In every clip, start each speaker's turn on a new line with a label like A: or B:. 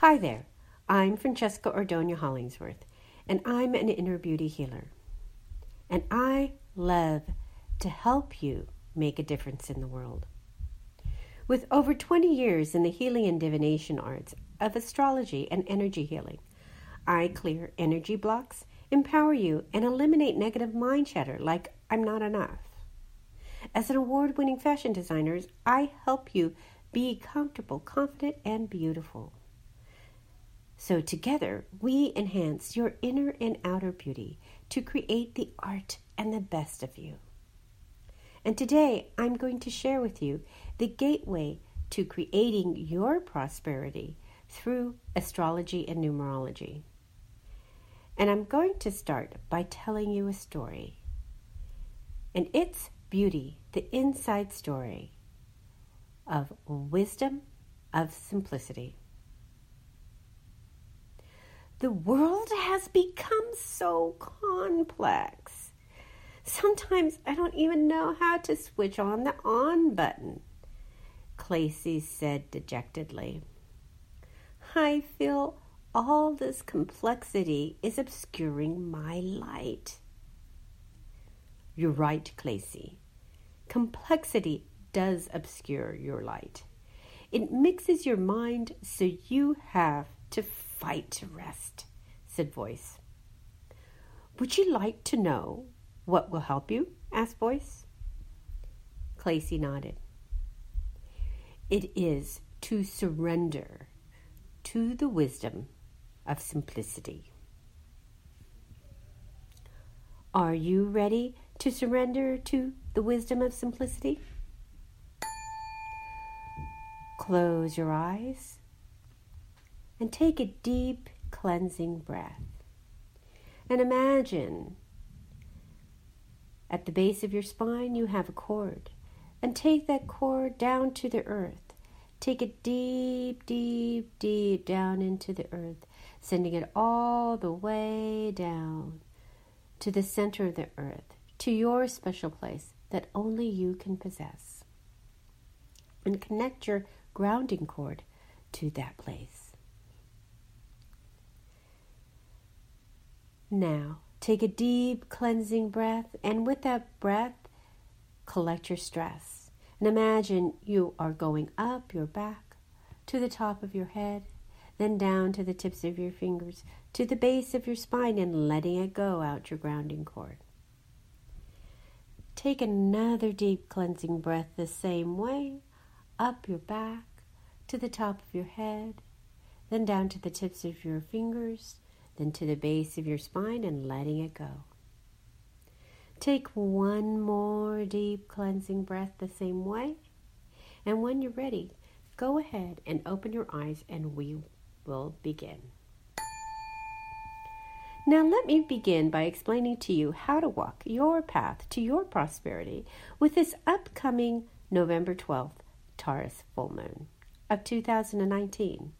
A: Hi there, I'm Francesca Ordonia Hollingsworth, and I'm an inner beauty healer. And I love to help you make a difference in the world. With over 20 years in the healing and divination arts of astrology and energy healing, I clear energy blocks, empower you, and eliminate negative mind chatter like I'm not enough. As an award winning fashion designer, I help you be comfortable, confident, and beautiful. So, together, we enhance your inner and outer beauty to create the art and the best of you. And today, I'm going to share with you the gateway to creating your prosperity through astrology and numerology. And I'm going to start by telling you a story. And it's beauty, the inside story of wisdom, of simplicity. The world has become so complex. Sometimes I don't even know how to switch on the on button, Clacy said dejectedly. I feel all this complexity is obscuring my light. You're right, Clacy. Complexity does obscure your light. It mixes your mind so you have to fight to rest, said Voice. Would you like to know what will help you? asked Voice. Clacy nodded. It is to surrender to the wisdom of simplicity. Are you ready to surrender to the wisdom of simplicity? Close your eyes and take a deep cleansing breath. And imagine at the base of your spine you have a cord. And take that cord down to the earth. Take it deep, deep, deep down into the earth, sending it all the way down to the center of the earth, to your special place that only you can possess. And connect your grounding cord to that place. Now, take a deep cleansing breath, and with that breath, collect your stress. And imagine you are going up your back to the top of your head, then down to the tips of your fingers, to the base of your spine, and letting it go out your grounding cord. Take another deep cleansing breath the same way, up your back to the top of your head, then down to the tips of your fingers, then to the base of your spine and letting it go. Take one more deep cleansing breath the same way. And when you're ready, go ahead and open your eyes and we will begin. Now, let me begin by explaining to you how to walk your path to your prosperity with this upcoming November 12th Taurus full moon of 2019.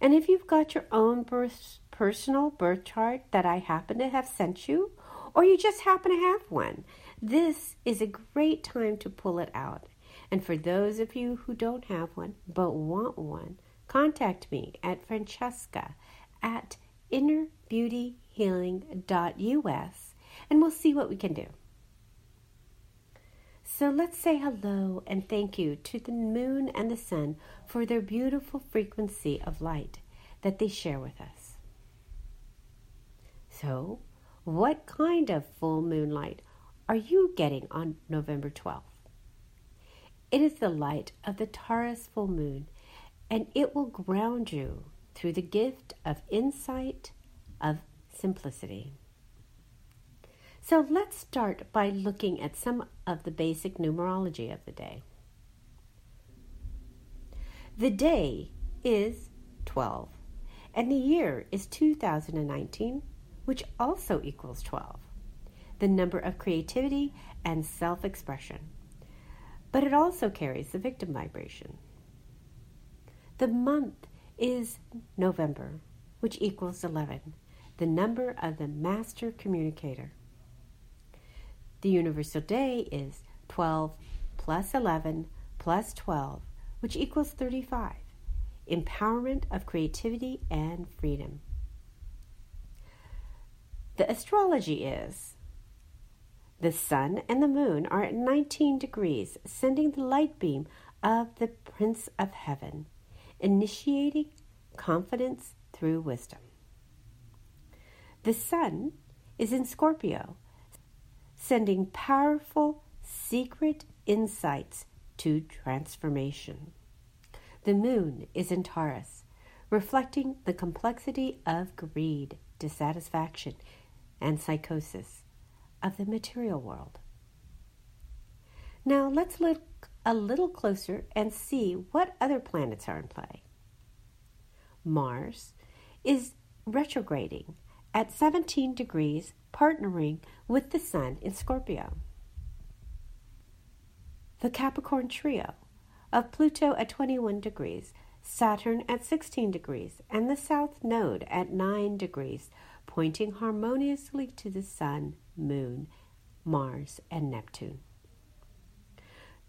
A: And if you've got your own birth, personal birth chart that I happen to have sent you, or you just happen to have one, this is a great time to pull it out. And for those of you who don't have one but want one, contact me at Francesca at innerbeautyhealing.us and we'll see what we can do. So let's say hello and thank you to the moon and the sun for their beautiful frequency of light that they share with us. So, what kind of full moonlight are you getting on November 12th? It is the light of the Taurus full moon, and it will ground you through the gift of insight, of simplicity. So let's start by looking at some of the basic numerology of the day. The day is 12, and the year is 2019, which also equals 12, the number of creativity and self expression. But it also carries the victim vibration. The month is November, which equals 11, the number of the master communicator. The universal day is 12 plus 11 plus 12, which equals 35. empowerment of creativity and freedom. The astrology is the sun and the moon are at 19 degrees, sending the light beam of the Prince of Heaven, initiating confidence through wisdom. The sun is in Scorpio, sending powerful secret insights to transformation. The moon is in Taurus, reflecting the complexity of greed, dissatisfaction, and psychosis of the material world. Now let's look a little closer and see what other planets are in play. Mars is retrograding at 17 degrees, partnering with the Sun in Scorpio. The Capricorn trio of Pluto at 21 degrees, Saturn at 16 degrees, and the South Node at 9 degrees, pointing harmoniously to the Sun, Moon, Mars, and Neptune.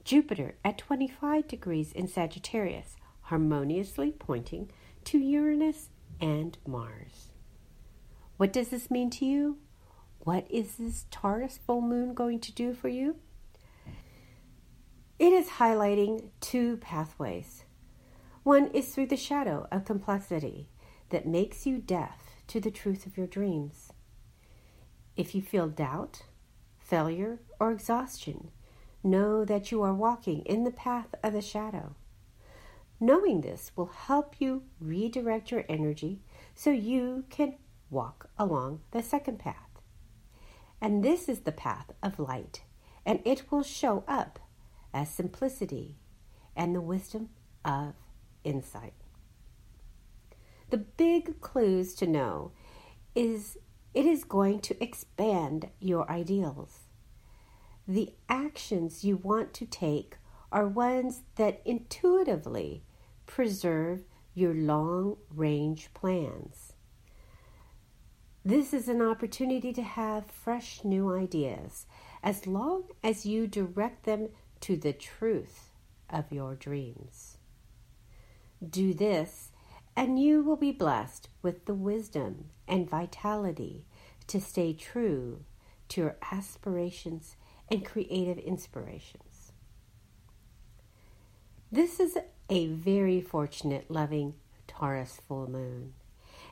A: Jupiter at 25 degrees in Sagittarius, harmoniously pointing to Uranus and Mars. What does this mean to you? What is this Taurus full moon going to do for you? It is highlighting two pathways. One is through the shadow of complexity that makes you deaf to the truth of your dreams. If you feel doubt, failure, or exhaustion, know that you are walking in the path of the shadow. Knowing this will help you redirect your energy so you can walk along the second path. And this is the path of light, and it will show up as simplicity and the wisdom of insight. The big clues to know is it is going to expand your ideals. The actions you want to take are ones that intuitively preserve your long range plans. This is an opportunity to have fresh new ideas as long as you direct them to the truth of your dreams. Do this, and you will be blessed with the wisdom and vitality to stay true to your aspirations and creative inspirations. This is a very fortunate, loving Taurus full moon.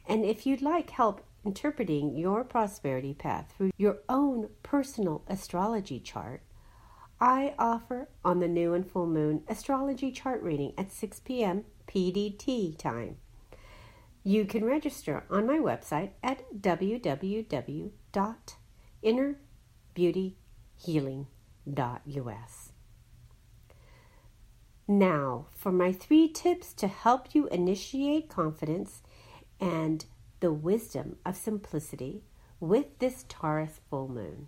A: And if you'd like help interpreting your prosperity path through your own personal astrology chart, I offer on the new and full moon astrology chart reading at 6 p.m. PDT time. You can register on my website at www.innerbeautyhealing.us. Now, for my three tips to help you initiate confidence and the wisdom of simplicity with this Taurus full moon.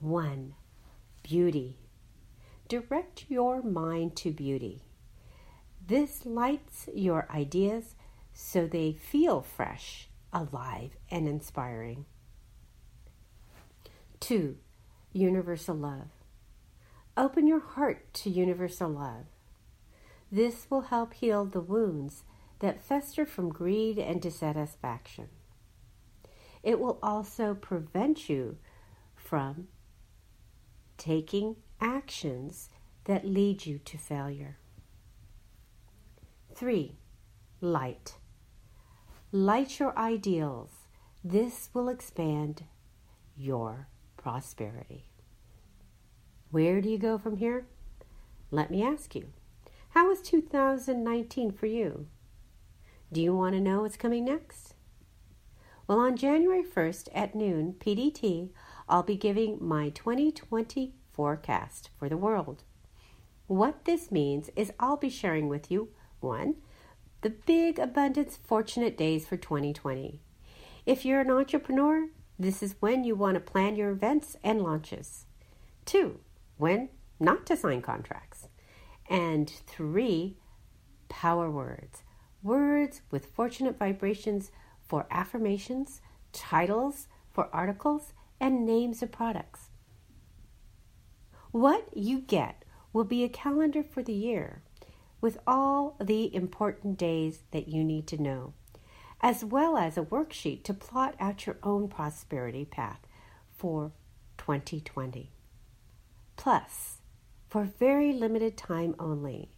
A: 1 beauty. Direct your mind to beauty. This lights your ideas so they feel fresh, alive, and inspiring. 2. Universal love. Open your heart to universal love. This will help heal the wounds that fester from greed and dissatisfaction. It will also prevent you from taking actions that lead you to failure. 3. Light. Light your ideals. This will expand your prosperity. Where do you go from here? Let me ask you. How was 2019 for you? Do you want to know what's coming next? Well, on January 1st at noon PDT, I'll be giving my 2020 forecast for the world. What this means is I'll be sharing with you one, the big abundance fortunate days for 2020. If you're an entrepreneur, this is when you want to plan your events and launches. Two, when not to sign contracts. And three, power words. Words with fortunate vibrations for affirmations, titles for articles, and names of products. What you get will be a calendar for the year with all the important days that you need to know, as well as a worksheet to plot out your own prosperity path for 2020. Plus, for very limited time only,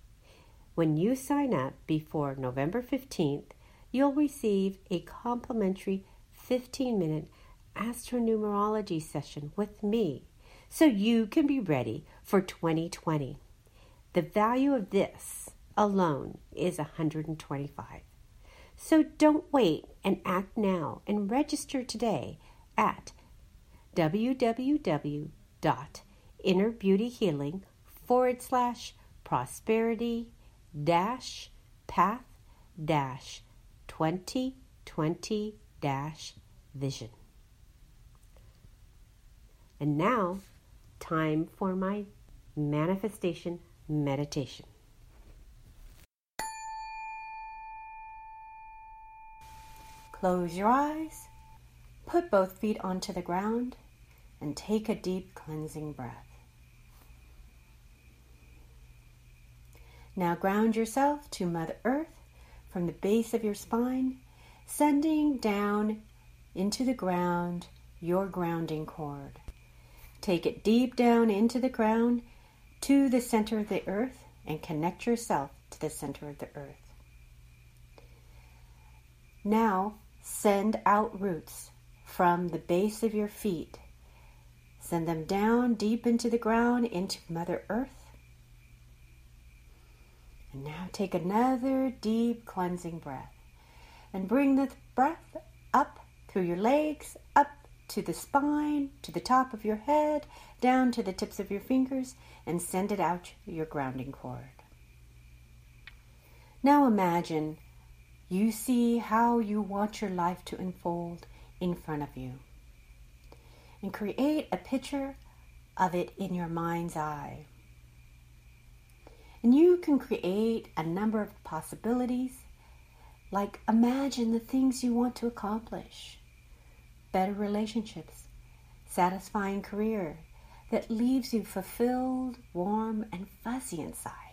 A: when you sign up before November 15th, you'll receive a complimentary 15 minute astronumerology session with me so you can be ready for 2020. The value of this alone is 125. So don't wait and act now and register today at www.innerbeautyhealing forward slash prosperity dash path dash 2020 dash vision. And now, time for my manifestation meditation. Close your eyes, put both feet onto the ground, and take a deep cleansing breath. Now ground yourself to Mother Earth from the base of your spine, sending down into the ground your grounding cord. Take it deep down into the ground to the center of the earth and connect yourself to the center of the earth. Now send out roots from the base of your feet. Send them down deep into the ground into Mother Earth. And now take another deep cleansing breath and bring the breath up through your legs, up to the spine, to the top of your head, down to the tips of your fingers, and send it out your grounding cord. Now imagine you see how you want your life to unfold in front of you. And create a picture of it in your mind's eye. And you can create a number of possibilities, like imagine the things you want to accomplish better relationships, satisfying career that leaves you fulfilled, warm, and fuzzy inside.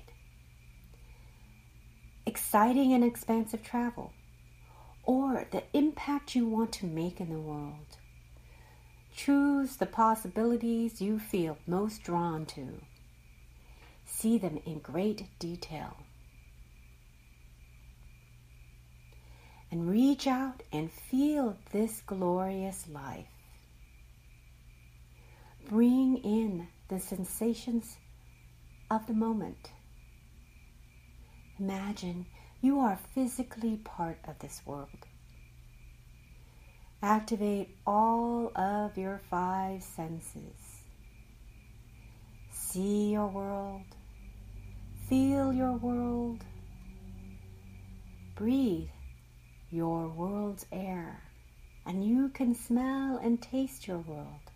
A: Exciting and expansive travel, or the impact you want to make in the world. Choose the possibilities you feel most drawn to. See them in great detail. and reach out and feel this glorious life. Bring in the sensations of the moment. Imagine you are physically part of this world. Activate all of your five senses. See your world. Feel your world. Breathe your world's air, and you can smell and taste your world.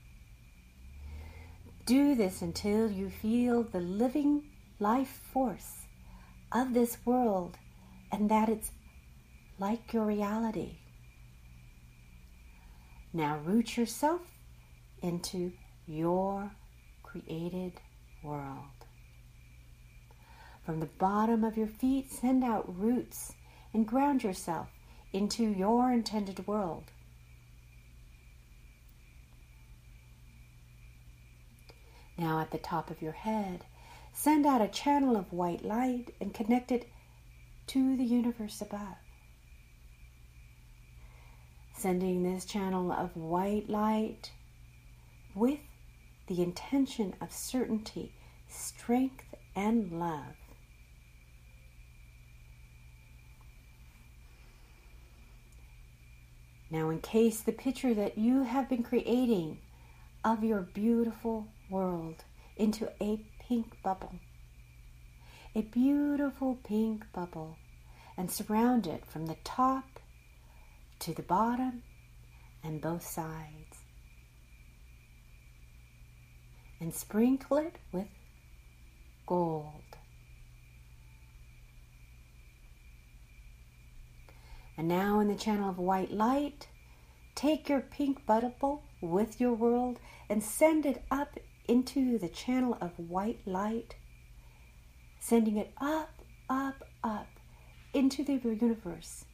A: Do this until you feel the living life force of this world and that it's like your reality. Now root yourself into your created world. From the bottom of your feet, send out roots and ground yourself into your intended world. Now, at the top of your head, send out a channel of white light and connect it to the universe above. Sending this channel of white light with the intention of certainty, strength, and love Now encase the picture that you have been creating of your beautiful world into a pink bubble. A beautiful pink bubble and surround it from the top to the bottom and both sides. And sprinkle it with gold. And now in the channel of white light, take your pink bubble with your world and send it up into the channel of white light, sending it up up, up into the universe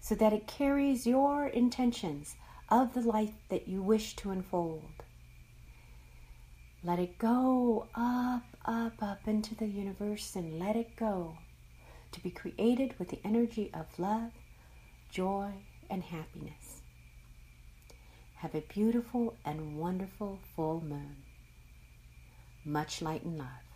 A: so that it carries your intentions of the life that you wish to unfold. Let it go up, up, up into the universe and let it go to be created with the energy of love, joy, and happiness. Have a beautiful and wonderful full moon. Much light and love.